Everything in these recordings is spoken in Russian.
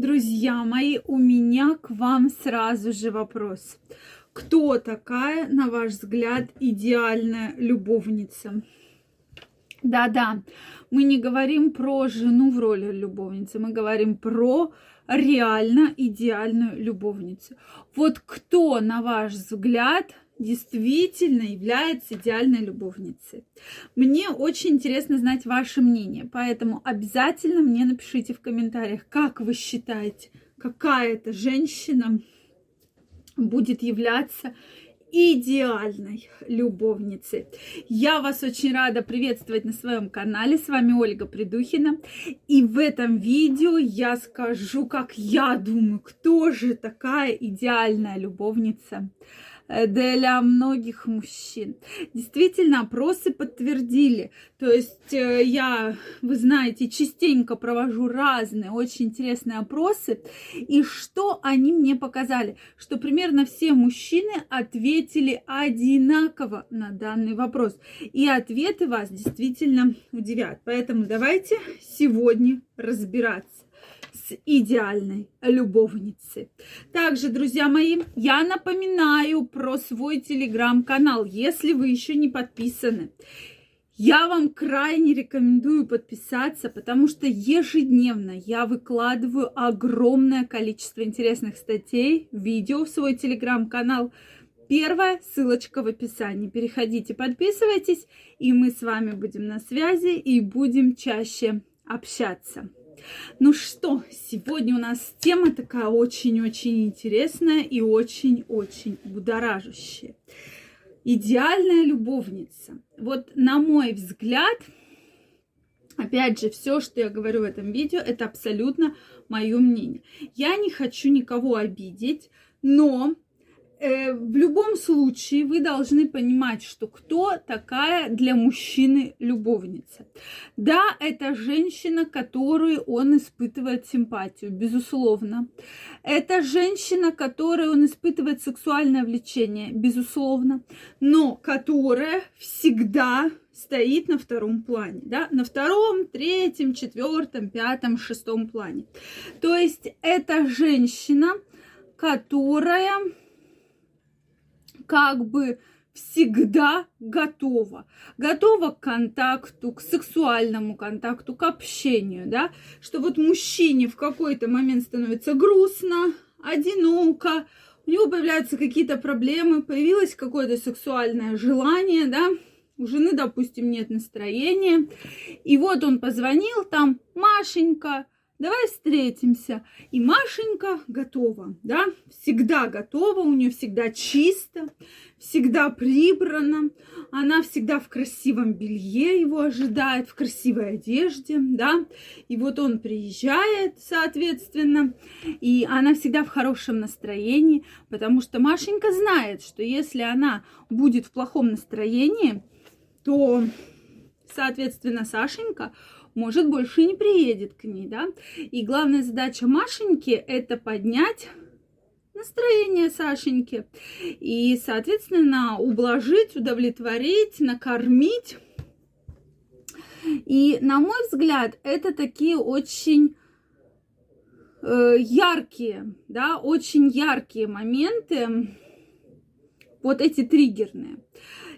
Друзья мои, у меня к вам сразу же вопрос. Кто такая, на ваш взгляд, идеальная любовница? Да-да, мы не говорим про жену в роли любовницы, мы говорим про реально идеальную любовницу. Вот кто, на ваш взгляд, действительно является идеальной любовницей. Мне очень интересно знать ваше мнение, поэтому обязательно мне напишите в комментариях, как вы считаете, какая это женщина будет являться идеальной любовницей. Я вас очень рада приветствовать на своем канале. С вами Ольга Придухина. И в этом видео я скажу, как я думаю, кто же такая идеальная любовница для многих мужчин. Действительно, опросы подтвердили. То есть э, я, вы знаете, частенько провожу разные очень интересные опросы. И что они мне показали? Что примерно все мужчины ответили одинаково на данный вопрос. И ответы вас действительно удивят. Поэтому давайте сегодня разбираться идеальной любовницей. Также, друзья мои, я напоминаю про свой телеграм-канал, если вы еще не подписаны. Я вам крайне рекомендую подписаться, потому что ежедневно я выкладываю огромное количество интересных статей, видео в свой телеграм-канал. Первая ссылочка в описании. Переходите, подписывайтесь, и мы с вами будем на связи и будем чаще общаться. Ну что, сегодня у нас тема такая очень-очень интересная и очень-очень будоражащая. Идеальная любовница. Вот на мой взгляд, опять же, все, что я говорю в этом видео, это абсолютно мое мнение. Я не хочу никого обидеть, но в любом случае вы должны понимать, что кто такая для мужчины любовница. Да, это женщина, которую он испытывает симпатию, безусловно. Это женщина, которой он испытывает сексуальное влечение, безусловно. Но которая всегда стоит на втором плане, да, на втором, третьем, четвертом, пятом, шестом плане. То есть это женщина, которая как бы всегда готова. Готова к контакту, к сексуальному контакту, к общению, да, что вот мужчине в какой-то момент становится грустно, одиноко, у него появляются какие-то проблемы, появилось какое-то сексуальное желание, да, у жены, допустим, нет настроения, и вот он позвонил там, Машенька, давай встретимся. И Машенька готова, да, всегда готова, у нее всегда чисто, всегда прибрано, она всегда в красивом белье его ожидает, в красивой одежде, да, и вот он приезжает, соответственно, и она всегда в хорошем настроении, потому что Машенька знает, что если она будет в плохом настроении, то, соответственно, Сашенька может, больше не приедет к ней, да. И главная задача Машеньки – это поднять настроение Сашеньки и, соответственно, ублажить, удовлетворить, накормить. И, на мой взгляд, это такие очень э, яркие, да, очень яркие моменты, вот эти триггерные.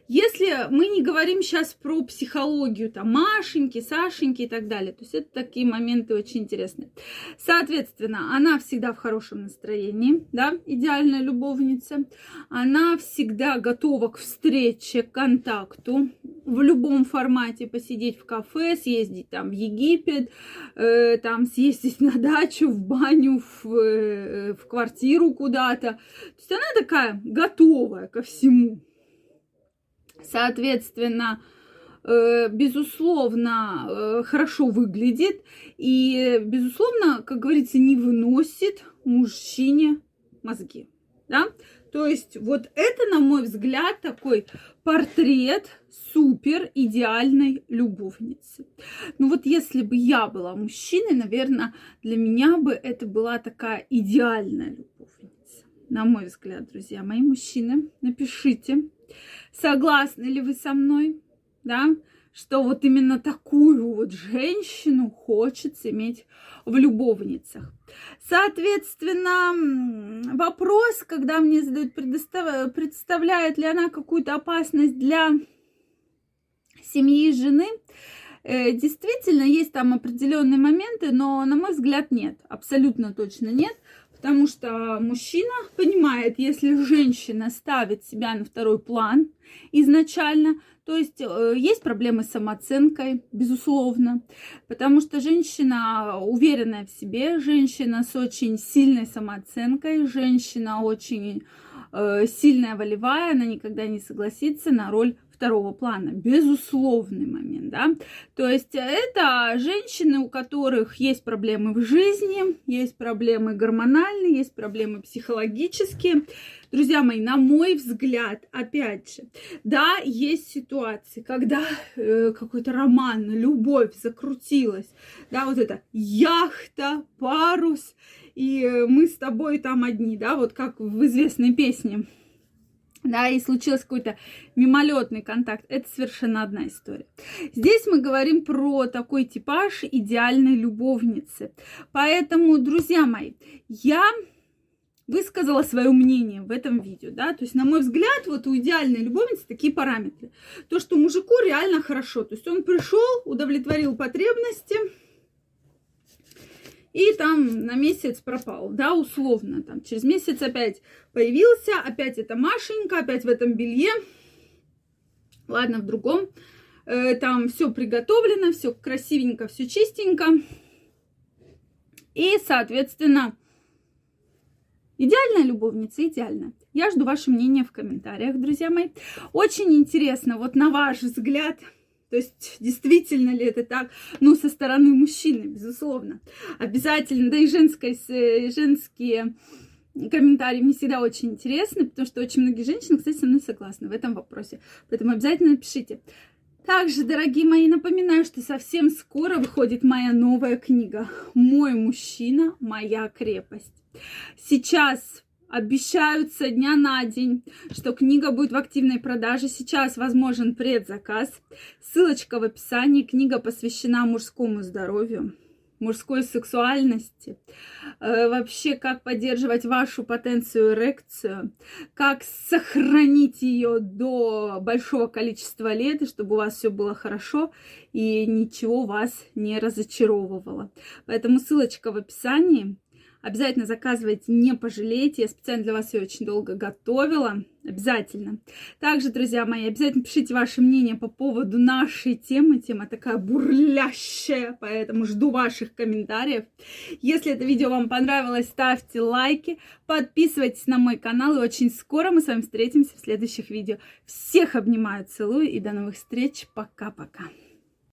Если мы не говорим сейчас про психологию, там, Машеньки, Сашеньки и так далее, то есть это такие моменты очень интересные. Соответственно, она всегда в хорошем настроении, да, идеальная любовница. Она всегда готова к встрече, к контакту в любом формате, посидеть в кафе, съездить там в Египет, э, там съездить на дачу, в баню, в, э, в квартиру куда-то. То есть она такая готовая ко всему. Соответственно, э, безусловно, э, хорошо выглядит и, безусловно, как говорится, не выносит мужчине мозги. Да? То есть вот это, на мой взгляд, такой портрет супер идеальной любовницы. Ну вот если бы я была мужчиной, наверное, для меня бы это была такая идеальная любовница. На мой взгляд, друзья мои мужчины, напишите, Согласны ли вы со мной? Да? что вот именно такую вот женщину хочется иметь в любовницах. Соответственно, вопрос, когда мне задают, представляет ли она какую-то опасность для семьи и жены, э, действительно есть там определенные моменты, но, на мой взгляд, нет, абсолютно точно нет. Потому что мужчина понимает, если женщина ставит себя на второй план изначально, то есть э, есть проблемы с самооценкой, безусловно, потому что женщина уверенная в себе, женщина с очень сильной самооценкой, женщина очень э, сильная волевая, она никогда не согласится на роль второго плана, безусловный момент, да. То есть это женщины, у которых есть проблемы в жизни, есть проблемы гормональные, есть проблемы психологические. Друзья мои, на мой взгляд, опять же, да, есть ситуации, когда э, какой-то роман, любовь закрутилась, да, вот это яхта, парус, и мы с тобой там одни, да, вот как в известной песне да, и случился какой-то мимолетный контакт, это совершенно одна история. Здесь мы говорим про такой типаж идеальной любовницы. Поэтому, друзья мои, я высказала свое мнение в этом видео, да, то есть, на мой взгляд, вот у идеальной любовницы такие параметры. То, что мужику реально хорошо, то есть он пришел, удовлетворил потребности, и там на месяц пропал, да, условно, там через месяц опять появился, опять это Машенька, опять в этом белье, ладно, в другом, э, там все приготовлено, все красивенько, все чистенько, и, соответственно, идеальная любовница, идеально. Я жду ваше мнение в комментариях, друзья мои. Очень интересно, вот на ваш взгляд, то есть, действительно ли это так? Ну, со стороны мужчины, безусловно. Обязательно, да и женское, э, женские комментарии мне всегда очень интересны, потому что очень многие женщины, кстати, со мной согласны в этом вопросе. Поэтому обязательно напишите. Также, дорогие мои, напоминаю, что совсем скоро выходит моя новая книга «Мой мужчина, моя крепость». Сейчас обещают со дня на день, что книга будет в активной продаже. Сейчас возможен предзаказ. Ссылочка в описании. Книга посвящена мужскому здоровью мужской сексуальности, э, вообще как поддерживать вашу потенцию эрекцию, как сохранить ее до большого количества лет, и чтобы у вас все было хорошо и ничего вас не разочаровывало. Поэтому ссылочка в описании. Обязательно заказывайте, не пожалейте. Я специально для вас ее очень долго готовила. Обязательно. Также, друзья мои, обязательно пишите ваше мнение по поводу нашей темы. Тема такая бурлящая, поэтому жду ваших комментариев. Если это видео вам понравилось, ставьте лайки, подписывайтесь на мой канал. И очень скоро мы с вами встретимся в следующих видео. Всех обнимаю, целую и до новых встреч. Пока-пока.